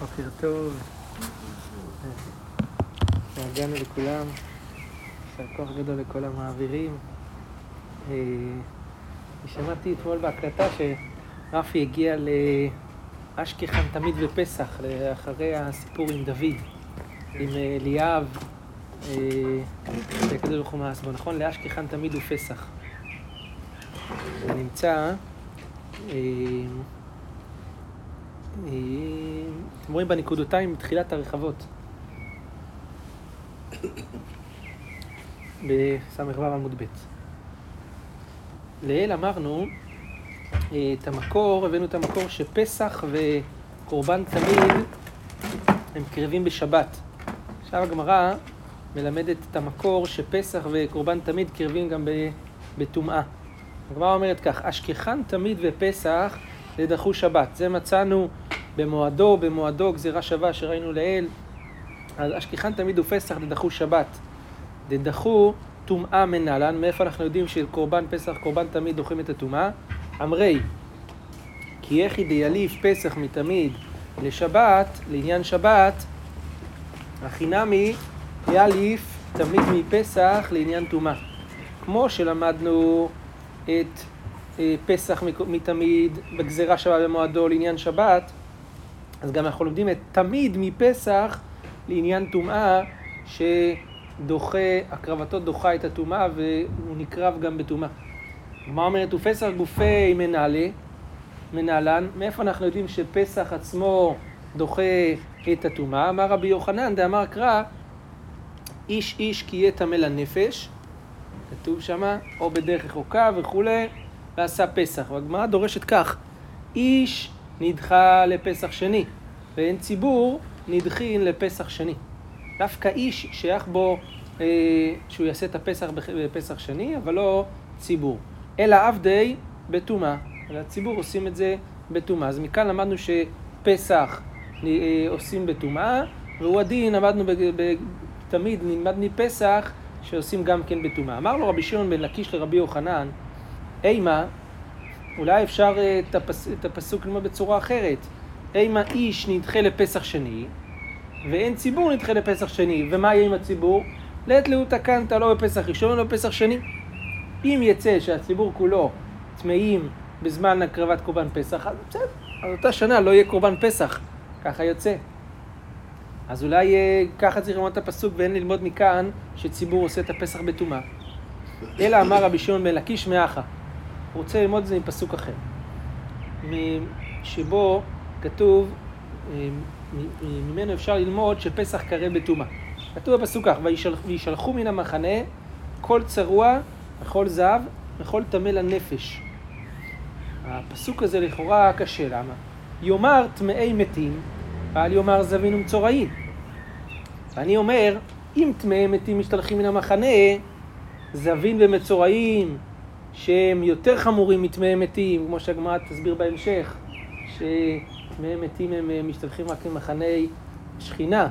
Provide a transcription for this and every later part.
בוקר טוב. הגענו לכולם. יישר כוח גדול לכל המעבירים. אה, שמעתי אתמול בהקלטה שרפי הגיע לאשקחן תמיד בפסח, אחרי הסיפור עם דוד, עם אה, אליאב, הקדוש ברוך הוא מאס בו, נכון? לאשקחן תמיד הוא פסח. נמצא... אה, אתם רואים בנקודותיים מתחילת הרחבות. בס"ו עמוד ב'. לעיל אמרנו אה, את המקור, הבאנו את המקור שפסח וקורבן תמיד הם קרבים בשבת. עכשיו הגמרא מלמדת את המקור שפסח וקורבן תמיד קרבים גם בטומאה. הגמרא אומרת כך, אשכחן תמיד ופסח לדחו שבת. זה מצאנו במועדו, במועדו גזירה שווה שראינו לעיל. אז אשכחן תמיד ופסח דדחו שבת. דדחו טומאה מנהלן, מאיפה אנחנו יודעים שקורבן פסח, קורבן תמיד דוחים את הטומאה? אמרי, כי יחי דיליף פסח מתמיד לשבת, לעניין שבת, החינמי יליף תמיד מפסח לעניין טומאה. כמו שלמדנו את אה, פסח מתמיד בגזירה שווה במועדו לעניין שבת, אז גם אנחנו לומדים את תמיד מפסח לעניין טומאה, שדוחה, הקרבתו דוחה את הטומאה והוא נקרב גם בטומאה. מה אומרת? ופסח גופי מנהלה, מנהלן, מאיפה אנחנו יודעים שפסח עצמו דוחה את הטומאה? אמר רבי יוחנן, דאמר קרא, איש איש כי יהיה טמא לנפש, כתוב שמה, או בדרך רחוקה וכולי, ועשה פסח. והגמרא דורשת כך, איש נדחה לפסח שני, ואין ציבור נדחין לפסח שני. דווקא איש שייך בו אה, שהוא יעשה את הפסח בפסח שני, אבל לא ציבור. אלא עבדי בטומאה. הציבור עושים את זה בטומאה. אז מכאן למדנו שפסח אה, עושים בטומאה, והוא הדין, למדנו תמיד, נלמד מפסח, שעושים גם כן בטומאה. אמר לו רבי שמעון בן לקיש לרבי יוחנן, אימה, אולי אפשר אה, את, הפס, את הפסוק ללמוד בצורה אחרת. אימה איש נדחה לפסח שני, ואין ציבור נדחה לפסח שני. ומה יהיה עם הציבור? לעת לאותא קנתא לא בפסח ראשון ולא בפסח שני. אם יצא שהציבור כולו טמאים בזמן הקרבת קורבן פסח, אז בסדר, אז אותה שנה לא יהיה קורבן פסח, ככה יוצא. אז אולי אה, ככה צריך ללמוד את הפסוק ואין ללמוד מכאן שציבור עושה את הפסח בטומאה. אלא אמר רבי שמעון בן לקיש מאחה. רוצה ללמוד את זה מפסוק אחר. שבו כתוב, אה, ממנו אפשר ללמוד שפסח קרב בטומאה. כתוב בפסוק כך, וישלחו מן המחנה כל צרוע וכל זהב וכל טמא לנפש. הפסוק הזה לכאורה קשה, למה? יאמר טמאי מתים, ואל יאמר זבין ומצורעים. ואני אומר, אם טמאי מתים משתלחים מן המחנה, זבין ומצורעים, שהם יותר חמורים מטמאי מתים, כמו שהגמרא תסביר בהמשך, שטמאי מתים הם אה, משתלחים רק ממחנה שכינה,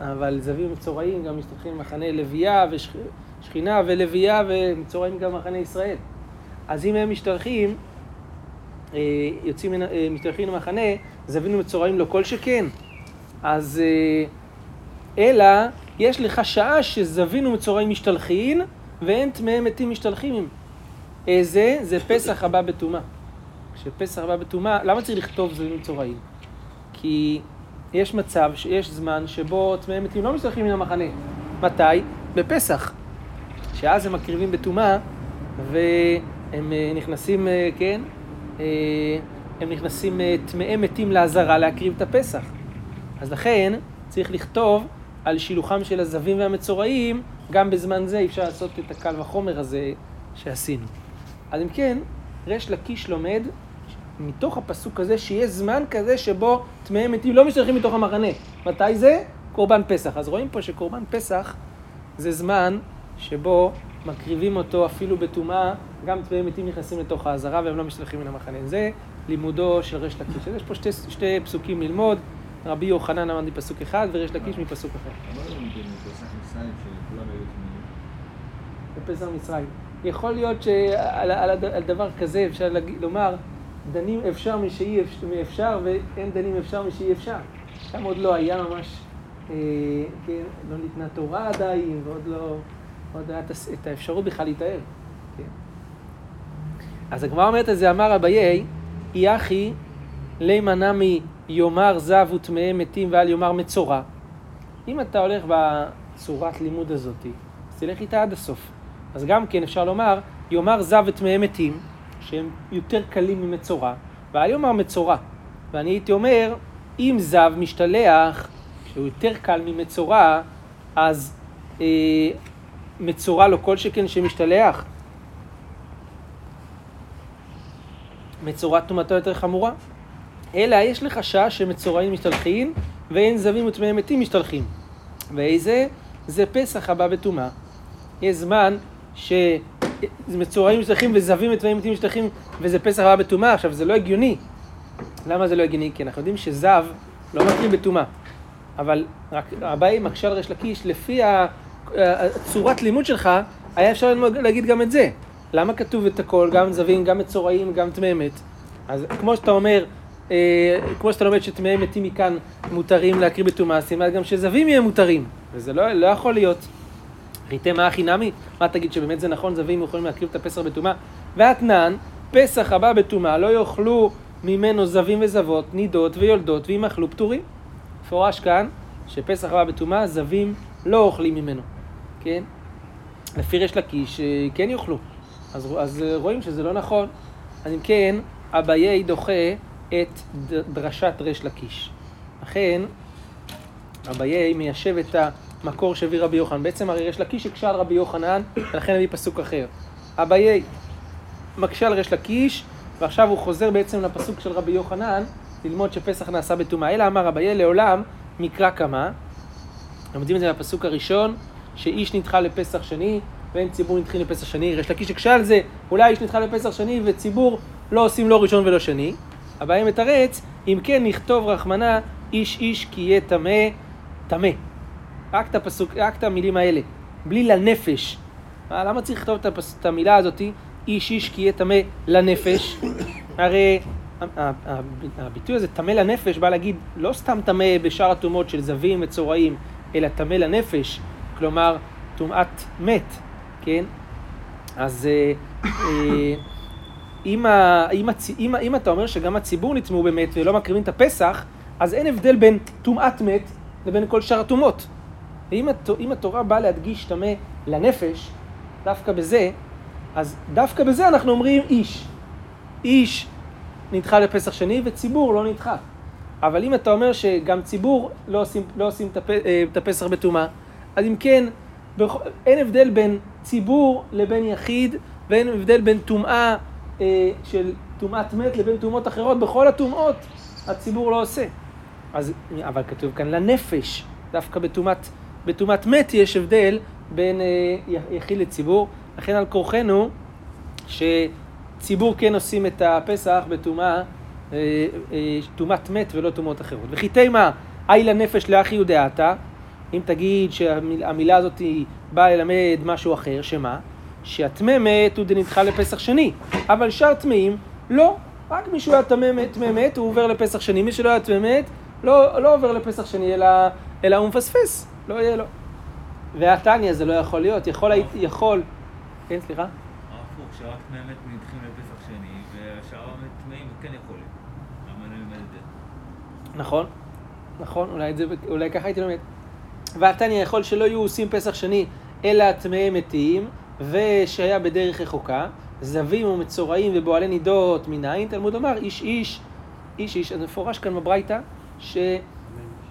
אבל זבים ומצורעים גם משתלחים ממחנה לוויה ושכינה ולוויה ומצורעים גם ממחנה ישראל. אז אם הם משתלחים, אה, יוצאים, אה, משתלחים למחנה, זבים ומצורעים לא כל שכן. אז אלא יש לך שעה שזבין ומצורעים משתלחין ואין טמאי מתים משתלחים. איזה? זה פסח הבא בטומאה. כשפסח הבא בטומאה, למה צריך לכתוב זבים ומצורעים? כי יש מצב, יש זמן שבו טמאי מתים לא משתלחים מן המחנה. מתי? בפסח. שאז הם מקריבים בטומאה והם אה, נכנסים, אה, כן? אה, הם נכנסים טמאי מתים לעזרה להקריב את הפסח. אז לכן צריך לכתוב על שילוחם של הזבים והמצורעים, גם בזמן זה אפשר לעשות את הקל וחומר הזה שעשינו. אז אם כן, ריש לקיש לומד מתוך הפסוק הזה שיהיה זמן כזה שבו טמאי מתים לא משתלחים מתוך המחנה. מתי זה? קורבן פסח. אז רואים פה שקורבן פסח זה זמן שבו מקריבים אותו אפילו בטומאה, גם טמאי מתים נכנסים לתוך העזרה והם לא משתלחים מן המחנה. זה לימודו של ריש לקיש. אז יש פה שתי, שתי פסוקים ללמוד. רבי יוחנן אמר לי פסוק אחד וריש לקיש מפסוק אחר. בפסח מצרים. יכול להיות שעל על, על דבר כזה אפשר לומר, דנים אפשר משאי אפשר ואין דנים אפשר משאי אפשר. שם עוד לא היה ממש, אה, כן, לא ניתנה תורה עדיין, ועוד לא, עוד היה את האפשרות בכלל להתאהב. כן. אז הגמרא אומרת את זה, אמר אביי, אי אחי לימנע מיאמר זב וטמאי מתים ואל יאמר מצורע. אם אתה הולך בצורת לימוד הזאת, אז תלך איתה עד הסוף. אז גם כן אפשר לומר, יאמר זב וטמאי מתים, שהם יותר קלים ממצורע, ואל יאמר מצורע. ואני הייתי אומר, אם זב משתלח, שהוא יותר קל ממצורע, אז אה, מצורע לו כל שכן שמשתלח. מצורע טומאתו יותר חמורה. אלא יש לך שעה שמצורעים משתלחים, ואין זבים וטמאי מתים משתלחים. ואיזה? זה פסח הבא בטומאה. יש זמן שמצורעים משתלחים וזבים וטמאי מתים משתלחים, וזה פסח הבא בטומאה. עכשיו, זה לא הגיוני. למה זה לא הגיוני? כי אנחנו יודעים שזב לא מקריב בטומאה. אבל רק הבאי מקשה על ריש לקיש, לפי הצורת לימוד שלך, היה אפשר להגיד גם את זה. למה כתוב את הכל, גם זבים, גם מצורעים, גם טמאי מת? אז כמו שאתה אומר, אה, כמו שאתה לומד שטמאי מתים מכאן מותרים להקריב בטומאה, סימן גם שזבים יהיו מותרים. וזה לא, לא יכול להיות. ריתי מה הכי נמי? מה תגיד שבאמת זה נכון, זבים יכולים להקריב את הפסח בטומאה? ואתנן, פסח הבא בטומאה, לא יאכלו ממנו זבים וזבות, נידות ויולדות, ואם אכלו פטורים. מפורש כאן, שפסח הבא בטומאה, זבים לא אוכלים ממנו, כן? לפי ריש לקיש, אה, כן יאכלו. אז, אז רואים שזה לא נכון. אז אם כן, אביי דוחה את דרשת ריש לקיש. לכן, אביי מיישב את המקור שהביא רבי יוחנן. בעצם הרי ריש לקיש הקשה על רבי יוחנן, ולכן הביא פסוק אחר. אביי מקשה על ריש לקיש, ועכשיו הוא חוזר בעצם לפסוק של רבי יוחנן, ללמוד שפסח נעשה בטומאה. אלא אמר אביי לעולם מקרא כמה. לומדים את זה בפסוק הראשון, שאיש נדחה לפסח שני, ואין ציבור נדחים לפסח שני. ריש לקיש הקשה על זה, אולי איש נדחה לפסח שני וציבור לא עושים לא ראשון ולא שני. הבעיה מתרץ, אם כן נכתוב רחמנה איש איש כי יהיה טמא, טמא. רק את הפסוק, רק את המילים האלה, בלי לנפש. מה, למה צריך לכתוב את, הפס, את המילה הזאתי, איש איש כי יהיה טמא לנפש? הרי הביטוי הזה, טמא לנפש, בא להגיד לא סתם טמא בשאר הטומאות של זבים וצורעים, אלא טמא לנפש, כלומר טומאת מת, כן? אז אה, אה, אם, ה, אם, הצ, אם, אם אתה אומר שגם הציבור נטמעו במת ולא מקריבים את הפסח, אז אין הבדל בין טומאת מת לבין כל שאר הטומאות. ואם הת, התורה באה להדגיש טמא לנפש, דווקא בזה, אז דווקא בזה אנחנו אומרים איש. איש נדחה לפסח שני וציבור לא נדחה. אבל אם אתה אומר שגם ציבור לא עושים, לא עושים אה, את הפסח בטומאה, אז אם כן, אין הבדל בין ציבור לבין יחיד, ואין הבדל בין טומאה אה, של טומאת מת לבין טומאות אחרות, בכל הטומאות הציבור לא עושה. אז, אבל כתוב כאן לנפש, דווקא בטומאת, בטומאת מת יש הבדל בין אה, יחיד לציבור, לכן על כורחנו שציבור כן עושים את הפסח בטומאה, אה, אה, טומאת מת ולא טומאות אחרות. וכי תימה, אי לנפש לאחי יהודעתה, אם תגיד שהמילה הזאת באה ללמד משהו אחר, שמה? שהטמא מת הוא דנדחה לפסח שני, אבל שאר טמאים לא, רק מי שהוא היה טמא מת הוא עובר לפסח שני, מי שלא היה טמא מת לא, לא עובר לפסח שני אלא, אלא הוא מפספס, לא יהיה לו. והתניא זה לא יכול להיות, יכול, הייתי, יכול, כן סליחה? הפוך, שרק טמא מת נדחים לפסח שני והשאר טמאים כן יכולים, למה אני לומד את זה? נכון, נכון, אולי, זה, אולי ככה הייתי לומד. והתניא יכול שלא יהיו עושים פסח שני אלא טמאי מתים ושהיה בדרך רחוקה, זבים ומצורעים ובועלי נידות מנין, תלמוד אמר איש איש, איש איש, אז מפורש כאן בברייתא,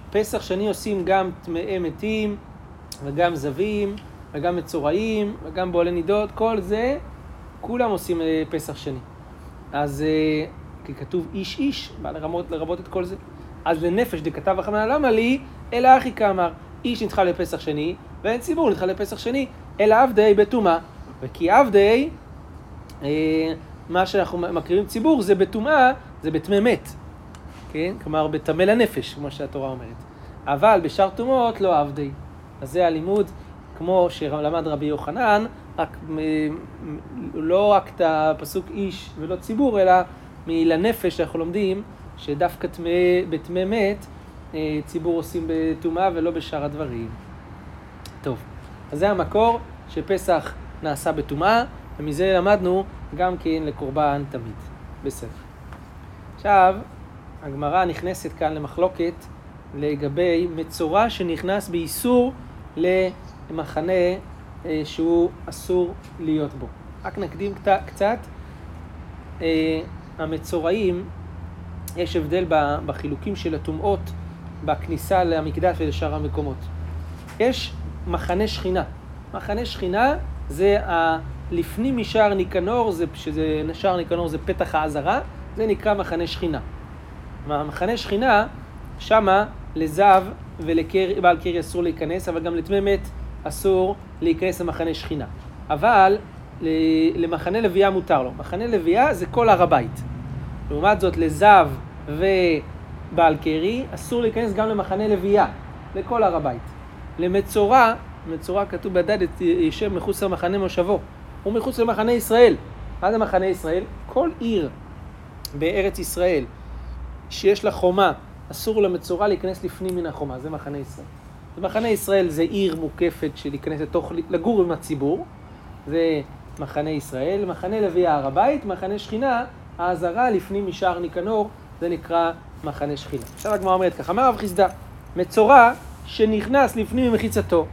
שפסח שני עושים גם טמאי מתים וגם זבים וגם מצורעים וגם בועלי נידות, כל זה, כולם עושים אה, פסח שני. אז אה, כי כתוב איש איש, בא לרמות, לרבות את כל זה. אז לנפש דכתב החמנה למה לי, אלא אחי כאמר, איש נדחה לפסח שני, ואין ציבור נדחה לפסח שני. אלא עבדי בטומאה. וכי עבדי, אה, מה שאנחנו מקריבים ציבור זה בטומאה, זה בטמא מת. כן? כלומר, בטמא לנפש, כמו שהתורה אומרת. אבל בשאר טומאות לא עבדי. אז זה הלימוד, כמו שלמד רבי יוחנן, רק, לא רק את הפסוק איש ולא ציבור, אלא מלנפש אנחנו לומדים שדווקא בטמא מת ציבור עושים בטומאה ולא בשאר הדברים. טוב, אז זה המקור שפסח נעשה בטומאה, ומזה למדנו גם כן לקורבן תמיד. בסדר. עכשיו, הגמרא נכנסת כאן למחלוקת לגבי מצורע שנכנס באיסור למחנה אה, שהוא אסור להיות בו. רק נקדים קצת, אה, המצורעים, יש הבדל בחילוקים של הטומאות בכניסה למקדש ולשאר המקומות. יש מחנה שכינה. מחנה שכינה זה ה... לפנים משער ניקנור, זה, שזה, שער ניקנור זה פתח האזהרה, זה נקרא מחנה שכינה. מחנה שכינה, שמה לזב ולבעל קרי אסור להיכנס, אבל גם לטמא מת אסור להיכנס למחנה שכינה. אבל למחנה לוויה מותר לו. מחנה לוויה זה כל הר הבית. לעומת זאת, לזב ובעל קרי אסור להיכנס גם למחנה לוויה, לכל הר הבית. למצורע, מצורע כתוב בדד, יושב מחוץ למחנה מושבו. הוא מחוץ למחנה ישראל. מה זה מחנה ישראל? כל עיר בארץ ישראל שיש לה חומה, אסור למצורע להיכנס לפנים מן החומה, זה מחנה ישראל. מחנה ישראל זה עיר מוקפת של להיכנס לתוך, לגור עם הציבור, זה מחנה ישראל, מחנה לוי הר הבית, מחנה שכינה, האזהרה לפנים משער ניקנור, זה נקרא מחנה שכינה. עכשיו הגמרא אומרת ככה, אמר רב חיסדא, מצורע שנכנס לפנים ממחיצתו,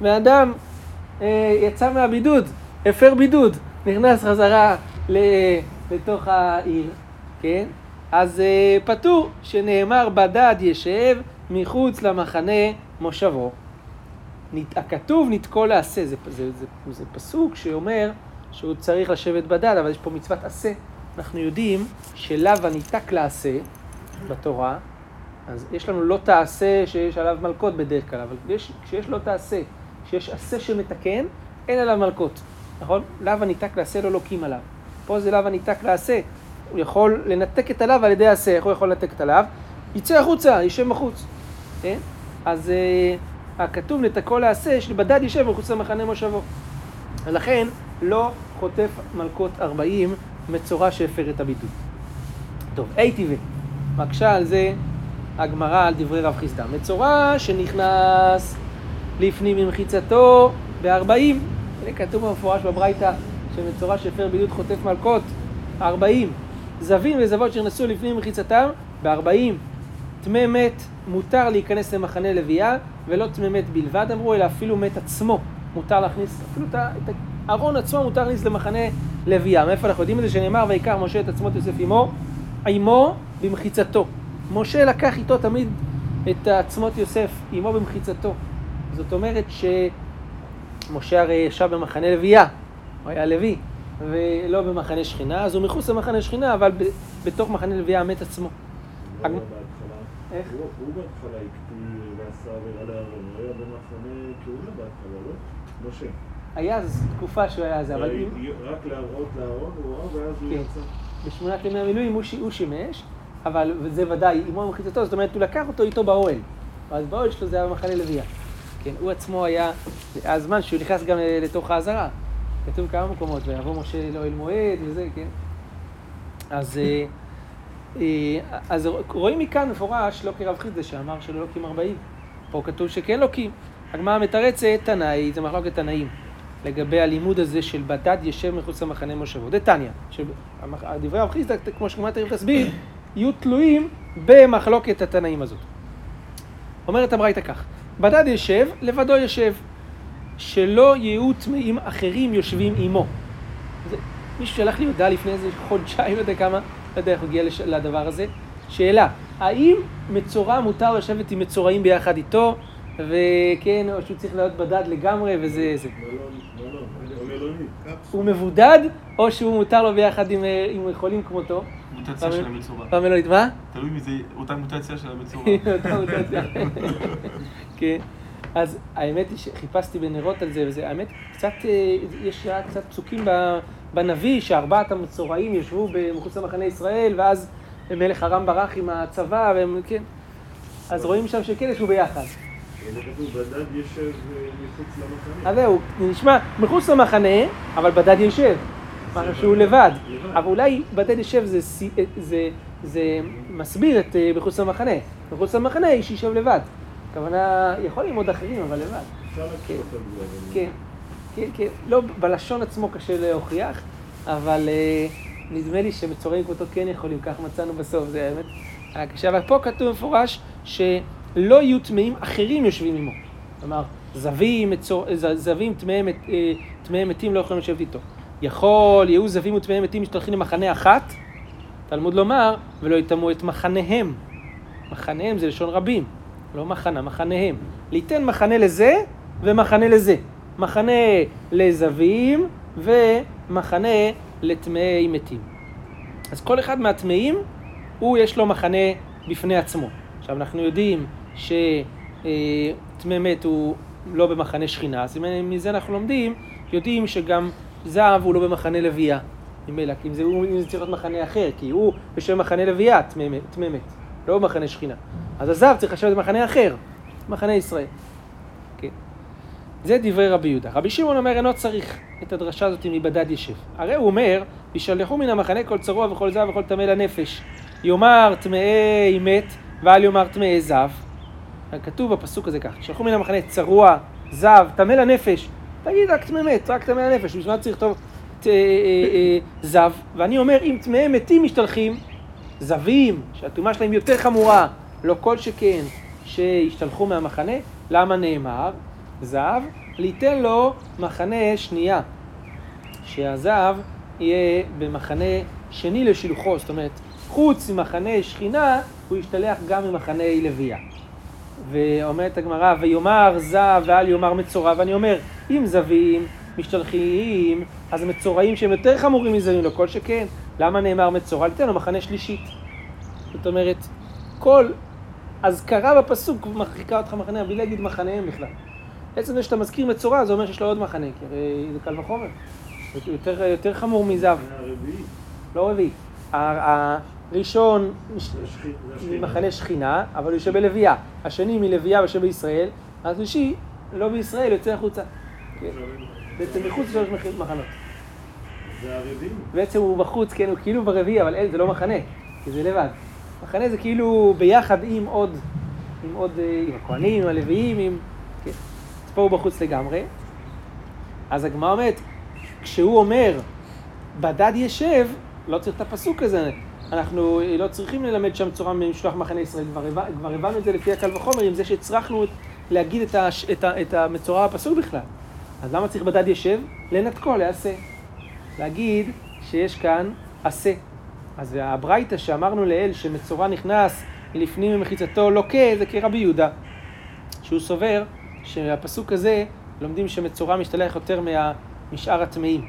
ואדם אה, יצא מהבידוד, הפר בידוד, נכנס חזרה לתוך העיר, כן? אז אה, פטור, שנאמר בדד ישב מחוץ למחנה מושבו. הכתוב נתקול לעשה, זה, זה, זה, זה פסוק שאומר שהוא צריך לשבת בדד, אבל יש פה מצוות עשה. אנחנו יודעים שלאו הניתק לעשה בתורה, אז יש לנו לא תעשה שיש עליו מלכות בדרך כלל, אבל יש, כשיש לא תעשה, כשיש עשה שמתקן, אין עליו מלכות, נכון? לאו הניתק לעשה לא לוקים עליו. פה זה לאו הניתק לעשה, הוא יכול לנתק את הלאו על ידי איך הוא יכול לנתק את הלאו? יצא החוצה, יישב בחוץ, כן? אז uh, הכתוב נתקו לעשה, שבדד יישב מחוץ למחנה מושבו. ולכן לא חוטף מלכות ארבעים מצורע שהפר את הבידוד. טוב, אי טבעי. מקשה על זה הגמרא על דברי רב חיסדא. מצורע שנכנס לפנים ממחיצתו בארבעים. זה כתוב במפורש בברייתא שמצורע שהפר בידוד חוטף מלכות ארבעים. זבים וזבות שנכנסו לפנים ממחיצתם בארבעים. טמא מת מותר להיכנס למחנה לוויה, ולא טמא מת בלבד אמרו, אלא אפילו מת עצמו מותר להכניס, אפילו את הארון עצמו מותר להכניס למחנה לוויה. מאיפה אנחנו יודעים את זה? שנאמר, ויקח משה את עצמות יוסף עמו, עמו במחיצתו. משה לקח איתו תמיד את עצמות יוסף עמו במחיצתו. זאת אומרת שמשה הרי ישב במחנה לוויה, הוא היה לוי, ולא במחנה שכינה, אז הוא מחוץ למחנה שכינה, אבל בתוך מחנה לוויה המת עצמו. איך? הוא בהתחלה הקפיא ועשה עבירה לארון, הוא היה במחנה כהונה בהתחלה, לא? משה. היה תקופה שהוא היה זה, אבל אם... רק להראות לארון הוא ראה ואז הוא כן. יצא. בשמונת ימי המילואים הוא שימש, אבל זה ודאי, אמו ומחיצתו, זאת אומרת, הוא לקח אותו איתו באוהל. אז באוהל שלו זה היה במחנה לוויה. כן, הוא עצמו היה, הזמן שהוא נכנס גם לתוך העזרה. כתוב כמה מקומות, ויבוא משה לאוהל מועד וזה, כן. אז... אה, אה, אז רואים מכאן מפורש, לא כרב חיסדה שאמר שלא לוקים ארבעים. פה כתוב שכן לוקים. הגמרא מתרצת, תנאי, זה מחלוקת תנאים, לגבי הלימוד הזה של בדד ישב מחוץ למחנה מושבו. דתניא, דברי רב חיסדה, כמו שגמרא תכף תסביר, יהיו תלויים במחלוקת התנאים הזאת. אומרת הברייתא כך, בדד ישב, לבדו ישב, שלא יהיו טמאים אחרים יושבים עמו. זה, מישהו שלח לי הודעה לפני איזה חודשיים, לא יודע כמה, לא יודע איך הוא הגיע לש... לדבר הזה. שאלה, האם מצורע מותר לשבת עם מצורעים ביחד איתו, וכן, או שהוא צריך להיות בדד לגמרי, וזה... זה. הוא מבודד, או שהוא מותר לו ביחד עם, עם חולים כמותו? מוטציה של המצורע. במלונית, מה? תלוי מי זה, אותה מוטציה של המצורע. אותה מוטציה. כן. אז האמת היא שחיפשתי בנרות על זה, וזה, האמת, קצת, יש קצת פסוקים בנביא, שארבעת המצורעים ישבו מחוץ למחנה ישראל, ואז מלך ארם ברח עם הצבא, והם, כן. אז רואים שם שכן ישבו ביחד. בדד יושב מחוץ למחנה. אז זהו, נשמע, מחוץ למחנה, אבל בדד יושב. משהו שהוא לבד. אבל אולי בדד יושב זה, זה זה מסביר את אה, מחוץ למחנה. מחוץ למחנה איש יישב לבד. הכוונה, יכול ללמוד אחרים, אבל לבד. אבל- כן, כן, כן. לא, בלשון עצמו קשה להוכיח, אבל אה, נדמה לי שמצורעים כמותו כן יכולים, כך מצאנו בסוף, זה האמת. היה קשה, אבל פה כתוב במפורש שלא יהיו טמאים אחרים יושבים עמו. כלומר, זווים, מצור, ז- זווים טמאי מת- אה, טמאי מתים לא יכולים לשבת איתו. יכול, יהיו זווים וטמאי מתים משתלחים למחנה אחת, תלמוד לומר, ולא יטמאו את מחניהם. מחניהם זה לשון רבים, לא מחנה, מחניהם. ליתן מחנה לזה ומחנה לזה. מחנה לזווים ומחנה לטמאי מתים. אז כל אחד מהטמאים, הוא יש לו מחנה בפני עצמו. עכשיו אנחנו יודעים שטמא מת הוא לא במחנה שכינה, אז מזה אנחנו לומדים, יודעים שגם זהב הוא לא במחנה לוויה. ממילא, אם זה, זה צריך להיות מחנה אחר, כי הוא בשם מחנה לוויה, טמא מת, לא במחנה שכינה. אז הזהב צריך לשבת במחנה אחר, מחנה ישראל. כן. זה דברי רבי יהודה. רבי שמעון אומר, אינו צריך את הדרשה הזאת מבדד ישב. הרי הוא אומר, וישלחו מן המחנה כל צרוע וכל זב וכל טמא לנפש. יאמר טמאי מת, ואל יאמר טמאי זב. כתוב בפסוק הזה כך, שלחו מן המחנה צרוע, זב, טמא לנפש. תגיד רק טמא מת, רק טמא לנפש, בשביל מה צריך לכתוב אה, אה, אה, זב? ואני אומר, אם טמאי מתים משתלחים, זבים, שהטומאה שלהם יותר חמורה, לא כל שכן שישתלחו מהמחנה, למה נאמר? זב, ליתן לו מחנה שנייה, שהזב יהיה במחנה שני לשילוחו, זאת אומרת, חוץ ממחנה שכינה, הוא ישתלח גם ממחנה לוויה. ואומרת הגמרא, ויאמר זב ואל יאמר מצורע, ואני אומר, אם זבים משתלחים, אז המצורעים שהם יותר חמורים מזבים, לא כל שכן. למה נאמר מצורע? ניתן לו מחנה שלישית. זאת אומרת, כל אזכרה בפסוק מרחיקה אותך מחנה, בלי להגיד מחניהם בכלל. בעצם זה שאתה מזכיר מצורע, זה אומר שיש לו עוד מחנה, כי הרי זה קל וחומר. יותר, יותר חמור מזב. לא רביעי. הראשון. ממחנה שכינה, אבל הוא יושב בלוויה. השני מלוויה ויושב בישראל, השלישי לא בישראל, יוצא החוצה. כן. בעצם מחוץ לשלוש מח- מחנות. זה הרביעי. בעצם הוא בחוץ, כן, הוא כאילו ברביעי, אבל אין, זה לא מחנה, כי זה לבד. מחנה זה כאילו ביחד עם עוד, עם עוד, אה, עם הכהנים, עם הלוויים, עם... כן. פה הוא בחוץ לגמרי. אז הגמרא אומרת, כשהוא אומר, בדד ישב, לא צריך את הפסוק הזה. אנחנו לא צריכים ללמד שם צורה ממשלוח מחנה ישראל, כבר, הבנו את זה לפי הקל וחומר, עם זה שהצרכנו להגיד את, הש, את, ה, את המצורע בפסוק בכלל. אז למה צריך בדד ישב? לנתקו, לעשה. להגיד שיש כאן עשה. אז הברייתא שאמרנו לאל שמצורע נכנס לפנים ממחיצתו לוקה, זה כרבי יהודה. שהוא סובר שהפסוק הזה לומדים שמצורע משתלח יותר מה, משאר הטמאים.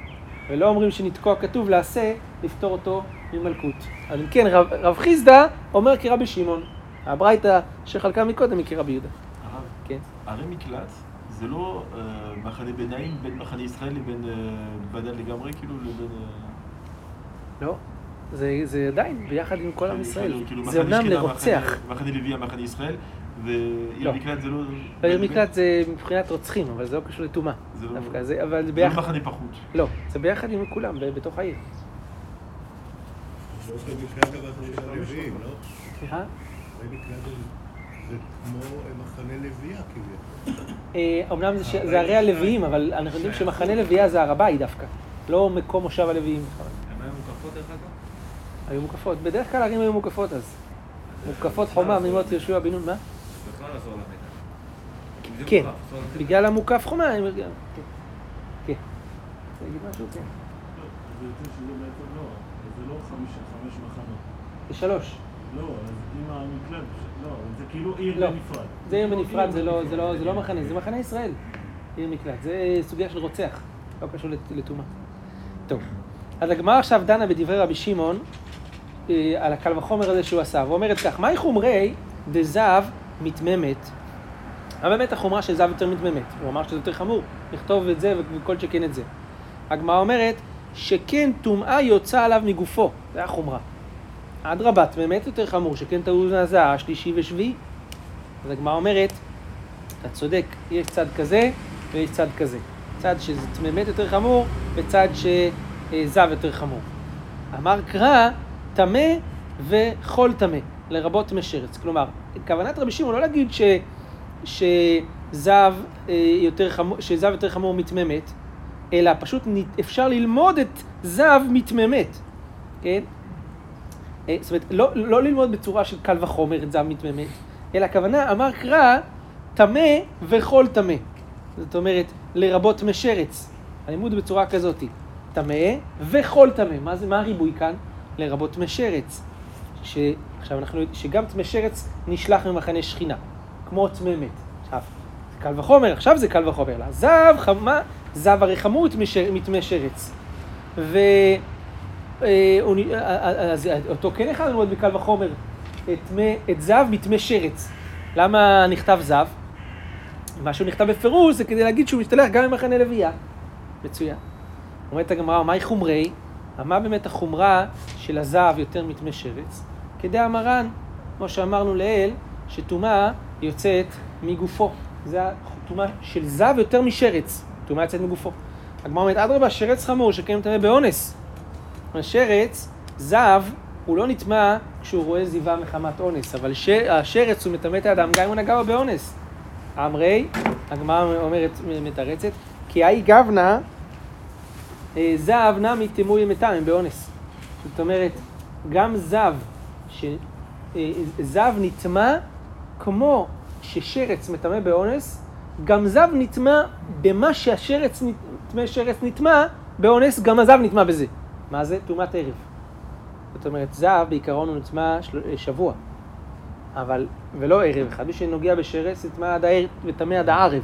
ולא אומרים שנתקוע כתוב לעשה, לפתור אותו ממלכות. אז אם כן, רב, רב חיסדא אומר כרבי שמעון. הברייתא שחלקה מקודם היא כרבי יהודה. הרב, כן. ערי מקלט זה לא אה, מחנה ביניים בין מחנה ישראל לבין אה, בדד לגמרי, כאילו לבין... אה, לא, זה, זה עדיין ביחד עם כל עם ישראל. כאילו, זה שכינה, לרוצח. מחנה- מחנה לוי, מחנה ישראל, ועיר לא. מקלט זה לא... בעיר מקלט זה מבחינת רוצחים, אבל זה לא קשור לטומאה. זה לא- זה, אבל זה זה לא ביחד. מחנה פחות. לא, זה ביחד עם כולם, ב- בתוך העיר. לא? סליחה? זה- כמו מחנה לוויה כביכול. אה, אמנם זה זה ערי הלוויים, אבל אנחנו יודעים שמחנה לוויה זה הר הבית דווקא. לא מקום מושב הלוויים בכלל. הן היו מוקפות דרך אגב? היו מוקפות. בדרך כלל הערים היו מוקפות אז. מוקפות חומה ממות יהושע בן נון, מה? זה כן. בגלל המוקף חומה, אני אומר, כן. כן. משהו? כן. זה בעצם לא, לא חמישה, חמש מחנות. זה שלוש. לא, אז אם המקלט, לא, זה כאילו עיר לא. בנפרד. זה עיר בנפרד, זה לא- זה לא- בנפרד. זה לא מחנה, זה מחנה ישראל. עיר מקלט. זה סוגיה של רוצח, לא קשור לט- לטומאה. טוב, אז הגמרא עכשיו דנה בדברי רבי שמעון על הקל וחומר הזה שהוא עשה, ואומרת כך, מהי חומרי דזב מתממת? מה באמת החומרה של זב יותר מתממת? הוא אמר שזה יותר חמור, לכתוב את זה וכל שכן את זה. הגמרא אומרת שכן טומאה יוצא עליו מגופו, זה החומרה. אדרבה, באמת יותר חמור, שכן טעון הזעה, שלישי ושביעי. אז הגמרא אומרת, אתה צודק, יש צד כזה ויש צד כזה. צד שזה באמת יותר חמור וצד שזב יותר חמור. אמר קרא, טמא וחול טמא, לרבות מי שרץ. כלומר, כוונת רבי שמעון לא להגיד ש, שזהב, אה, יותר חמור, שזהב יותר חמור מטמא מת, אלא פשוט אפשר ללמוד את זהב מטמא מת, כן? אה, זאת אומרת, לא, לא ללמוד בצורה של קל וחומר את זהב מטמא מת, אלא הכוונה, אמר קרא, טמא וחול טמא. זאת אומרת, לרבות מי שרץ. הלימוד בצורה כזאת, טמא וחול טמא. מה, מה הריבוי כאן? לרבות מי שרץ. שעכשיו אנחנו יודעים שגם טמא שרץ נשלח ממחנה שכינה, כמו טמא מת. עכשיו, זה קל וחומר, עכשיו זה קל וחומר. זב, חמה, זב הרי חמור מטמא שרץ. ו... אה, אה, אה, אז אותו כן יכול ללמוד בקל וחומר, את, את זב מטמא שרץ. למה נכתב זב? מה שהוא נכתב בפירוש זה כדי להגיד שהוא משתלח גם במחנה לוויה. מצוין. אומרת הגמרא, מהי חומרי? מה באמת החומרה של הזהב יותר מטמא שרץ? כדי המרן, כמו שאמרנו לעיל, שטומאה יוצאת מגופו. זה הטומאה של זהב יותר משרץ, טומאה יוצאת מגופו. הגמרא אומרת, אדרבה, שרץ חמור שקיים טמא באונס. השרץ, זהב, הוא לא נטמע כשהוא רואה זיווה מחמת אונס, אבל ש... השרץ הוא מטמא את האדם גם אם הוא נגע באונס. אמרי, הגמרא אומרת, מתרצת, כי האי גבנה זב נמי תימוי מטעם באונס. זאת אומרת, גם זב, ש... אה, זב נטמע כמו ששרץ מטמא באונס, גם זב נטמע במה שהשרץ, נטמא שרץ נטמע באונס, גם הזב נטמע בזה. מה זה? טומאת ערב. זאת אומרת, זב בעיקרון הוא נטמע של... אה, שבוע, אבל, ולא ערב אחד. מי שנוגע בשרץ נטמע עד הערב וטמא עד הערב.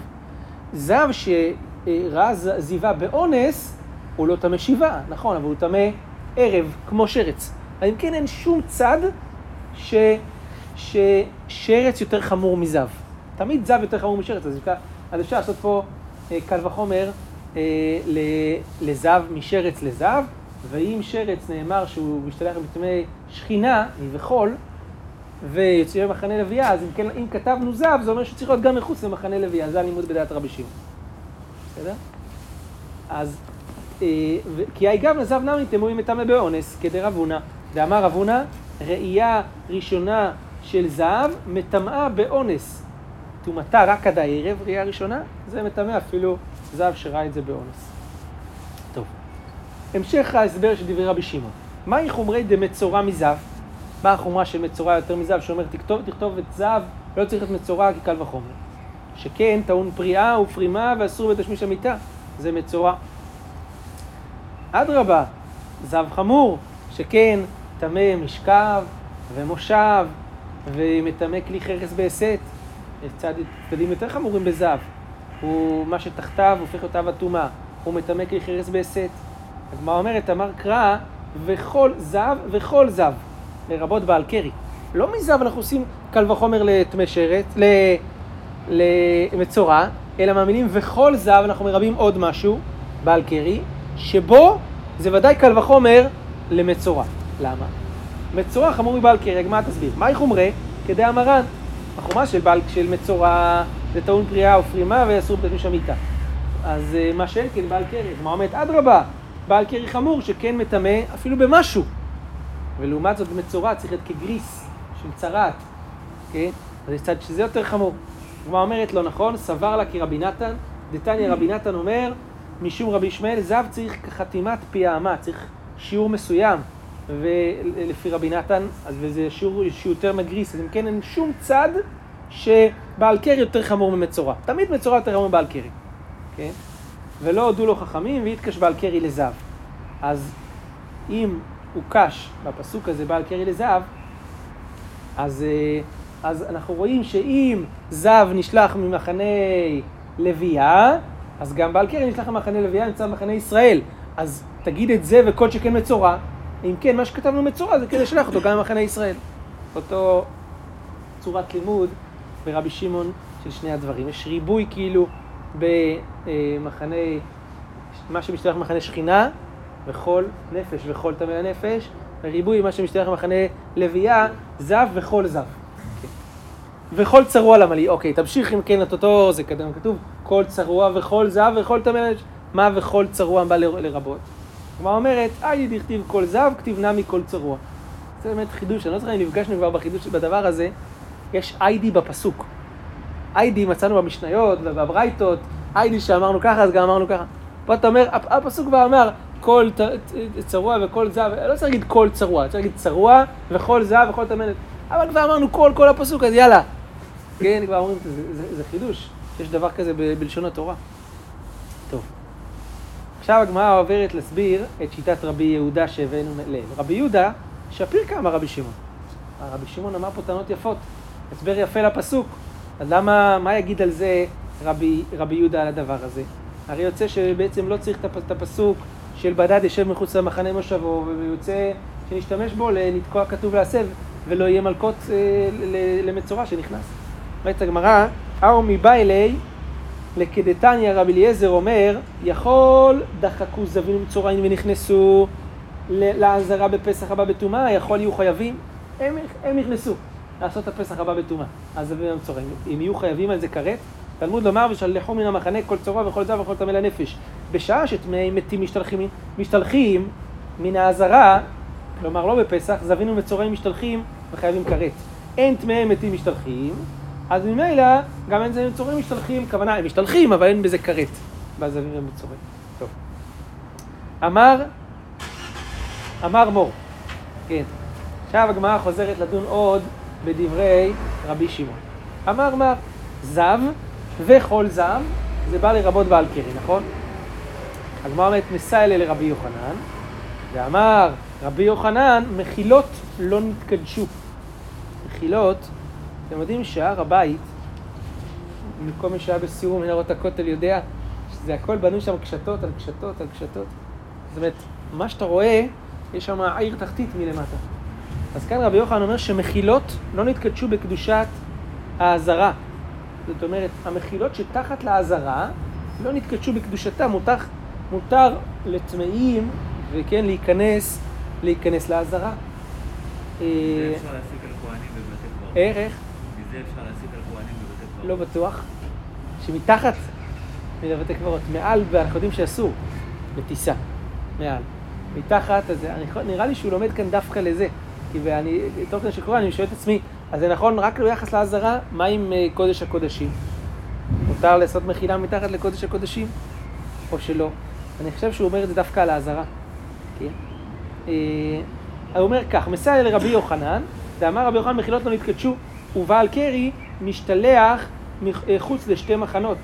זב שראה זיווה באונס, הוא לא טמא שבעה, נכון, אבל הוא טמא ערב, כמו שרץ. אז אם כן, אין שום צד ש... ששרץ יותר חמור מזב. תמיד זב יותר חמור משרץ, אז אפשר, אז אפשר לעשות פה אה, קל וחומר אה, לזב, משרץ לזב, ואם שרץ נאמר שהוא משתלח בטמא שכינה, וחול, ויוצא במחנה לוויה, אז אם, כן, אם כתבנו זב, זה אומר שצריך להיות גם מחוץ למחנה לוויה, זה הלימוד בדעת רבי שמעון. בסדר? אז כי האיגב נזב נמי תמוהים מטמא באונס, כדרב הונא. דאמר רב הונא, ראייה ראשונה של זהב מטמאה באונס. טומאתה רק עד הערב, ראייה ראשונה, זה מטמא אפילו זהב שראה את זה באונס. טוב, המשך ההסבר של דברי רבי שמעון. מהי חומרי דמצורע מזהב? מה החומרה של מצורע יותר מזהב, שאומר תכתוב, תכתוב את זהב, לא צריך להיות מצורע כקל וחומר. שכן טעון פריאה ופרימה ואסור בתשמיש המיטה, זה מצורע. אדרבה, זב חמור, שכן טמא משכב ומושב ומטמא כלי חרס בהסת. יש צד, צדדים יותר חמורים בזב. הוא, מה שתחתיו הופך אב הטומאה. הוא מטמא כלי חרס בהסת. הגמרא אומרת, אמר קרא, וכל זב וכל זב, לרבות בעל קרי. לא מזב אנחנו עושים קל וחומר לטמא שרת, למצורע, אלא מאמינים וכל זב אנחנו מרבים עוד משהו, בעל קרי, שבו זה ודאי קל וחומר למצורע. למה? מצורע חמור מבעל קרג, מה תסביר? מהי חומרי? כדי המרן. החומה של, בעל, של מצורע זה טעון פריאה או פרימה ואסור בתשמיש המיטה. אז אה, מה שאין כן בעל קרג, מה אומרת? אדרבה, בעל קרג חמור שכן מטמא אפילו במשהו. ולעומת זאת מצורע צריך להיות כגריס של צרעת, כן? אז יש צד שזה יותר חמור. הגמרא אומרת לא נכון, סבר לה כרבי נתן, דתניא רבי נתן אומר משום רבי ישמעאל, זב צריך כחתימת פי האמה, צריך שיעור מסוים, ולפי רבי נתן, אז וזה שיעור שיותר מגריס, אז אם כן אין שום צד שבעל קרי יותר חמור ממצורע. תמיד מצורע יותר חמור מבעל קרי, כן? ולא הודו לו חכמים ויתקש בעל קרי לזב. אז אם הוא קש בפסוק הזה בעל קרי לזב, אז, אה, אז אנחנו רואים שאם זב נשלח ממחנה לוויה, אז גם בעל קרן נשלח למחנה לוויה, נמצא במחנה ישראל. אז תגיד את זה וכל שכן מצורע. אם כן, מה שכתבנו מצורע זה כדי לשלח אותו גם למחנה ישראל. אותו צורת לימוד ברבי שמעון של שני הדברים. יש ריבוי כאילו במחנה, מה שמשתלח במחנה שכינה, וכל נפש וכל טמא הנפש, וריבוי מה שמשתלח במחנה לוויה, זב וכל זב. וכל צרוע למה לי, אוקיי, תמשיך אם כן את אותו, זה כתוב, כל צרוע וכל זב וכל טמא, מה וכל צרוע בא לרבות? כלומר אומרת, אי דכתיב כל זב, כתיב נמי כל צרוע. זה באמת חידוש, אני לא זוכר אם נפגשנו כבר בחידוש בדבר הזה, יש איידי בפסוק. איידי מצאנו במשניות ובברייתות, איידי שאמרנו ככה, אז גם אמרנו ככה. פה אתה אומר, הפסוק כבר אמר, כל צרוע וכל זב, לא צריך להגיד כל צרוע, צריך להגיד צרוע וכל זב וכל תמנת. אבל כבר אמרנו כל, כל הפסוק, אז יאללה. כן, כבר אומרים, זה, זה, זה חידוש, יש דבר כזה ב, בלשון התורה. טוב. עכשיו הגמרא עוברת להסביר את שיטת רבי יהודה שהבאנו לעיל. רבי יהודה, שפיר כמה רבי שמעון. רבי שמעון אמר פה טענות יפות, הסבר יפה לפסוק. אז למה, מה יגיד על זה רבי, רבי יהודה על הדבר הזה? הרי יוצא שבעצם לא צריך את הפסוק של בדד ישב מחוץ למחנה מושבו, ויוצא שנשתמש בו לתקוע כתוב להסב, ולא יהיה מלקות אה, למצורע שנכנס. אומרת הגמרא, אהו מבא אלי לקדתניא רבי אליעזר אומר, יכול דחקו זבים ומצורעים ונכנסו לעזרה בפסח הבא בטומאה, יכול יהיו חייבים, הם, הם נכנסו לעשות את הפסח הבא בטומאה, הזבים ומצורעים. אם יהיו חייבים על זה כרת, תלמוד לומר ושלחו מן המחנה כל צורע וכל זב וכל טמא לנפש. בשעה שטמאי מתים משתלחים, משתלחים מן העזרה, כלומר לא בפסח, זבים ומצורעים משתלחים וחייבים כרת. אין טמאי מתים משתלחים, אז ממילא גם אין זבים ומצורעים משתלחים, כוונה הם משתלחים אבל אין בזה כרת, בזבים ומצורעים. טוב. אמר, אמר מור, כן. עכשיו הגמרא חוזרת לדון עוד בדברי רבי שמעון. אמר מר, זב וכל זב, זה בא לרבות בעל קרי, נכון? הגמרא אומרת, אלה לרבי יוחנן, ואמר רבי יוחנן, מחילות לא נתקדשו. מחילות, אתם יודעים שהר הבית, מכל מי שהיה בסיור מנהרות הכותל יודע שזה הכל בנוי שם קשתות על קשתות על קשתות. זאת אומרת, מה שאתה רואה, יש שם עיר תחתית מלמטה. אז כאן רבי יוחנן אומר שמחילות לא נתקדשו בקדושת העזרה. זאת אומרת, המחילות שתחת לעזרה לא נתקדשו בקדושתם, מותר, מותר לטמאים, וכן, להיכנס, להיכנס קברות. איך, לא בטוח. שמתחת לבתי קברות, מעל, ואנחנו יודעים שאסור, בטיסה, מעל. מתחת, אז אני, נראה לי שהוא לומד כאן דווקא לזה. כי ואני, תוך כדי שקורה, אני שואל את עצמי, אז זה נכון רק ביחס לעזרה, מה עם uh, קודש הקודשים? מותר לעשות מחילה מתחת לקודש הקודשים? או שלא? אני חושב שהוא אומר את זה דווקא על העזרה. כן? Uh, הוא אומר כך, מסייע לרבי יוחנן, ואמר רבי יוחנן מחילות לא נתקדשו, ובעל קרי משתלח מחוץ לשתי מחנות.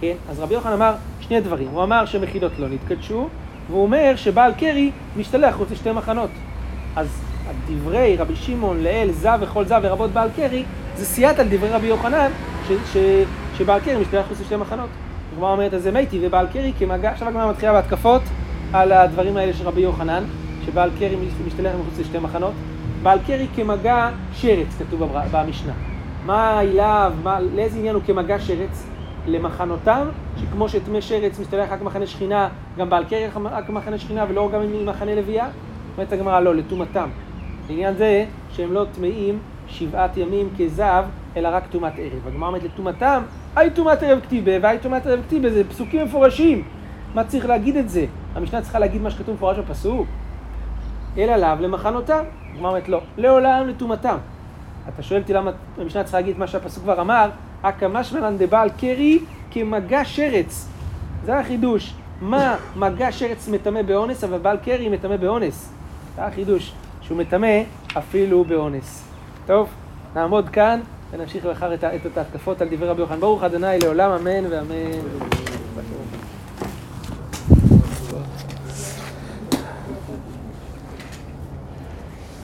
כן? אז רבי יוחנן אמר שני דברים, הוא אמר שמחילות לא נתקדשו, והוא אומר שבעל קרי משתלח חוץ לשתי מחנות. אז דברי רבי שמעון לאל זב וכל זב לרבות בעל קרי, זה סייעת על דברי רבי יוחנן, ש, ש, שבעל קרי משתלח חוץ לשתי מחנות. הגמרא אומרת, אז זה מתי ובעל קרי כמגע, עכשיו הגמרא מתחילה בהתקפות על הדברים האלה של רבי יוחנן, שבעל קרי משתלח מחוץ לשתי מחנות. בעל קרי כמגע שרץ, כתוב במשנה. מה העילה, לאיזה עניין הוא כמגע שרץ? למחנותם, שכמו שטמא שרץ משתלח רק מחנה שכינה, גם בעל קרי רק מחנה שכינה ולא גם ממחנה לוויה? אומרת הגמרא, לא, לטומאתם. לעניין זה שהם לא טמאים שבעת ימים כזב, אלא רק טומאת ערב. הגמרא אומרת לטומאתם, היי טומאת ערב כתיבה והי טומאת ערב כתיבה, זה פסוקים מפורשים. מה צריך להגיד את זה? המשנה צריכה להגיד מה שכתוב מפורש בפסוק? אלא לאו למחנותם. הגמרא אומרת לא, לעולם לטומאתם. אתה שואל אותי למה המשנה צריכה להגיד את מה שהפסוק כבר אמר, הקמא שמלן דבעל קרי כמגע שרץ. זה החידוש. מה מגע שרץ מטמא באונס, אבל בעל קרי מטמא באונס. זה החידוש, שהוא מטמא אפילו באונס. טוב, נעמוד כאן ונמשיך מחר את, את ההתקפות על דברי רבי יוחנן. ברוך ה' לעולם אמן ואמן.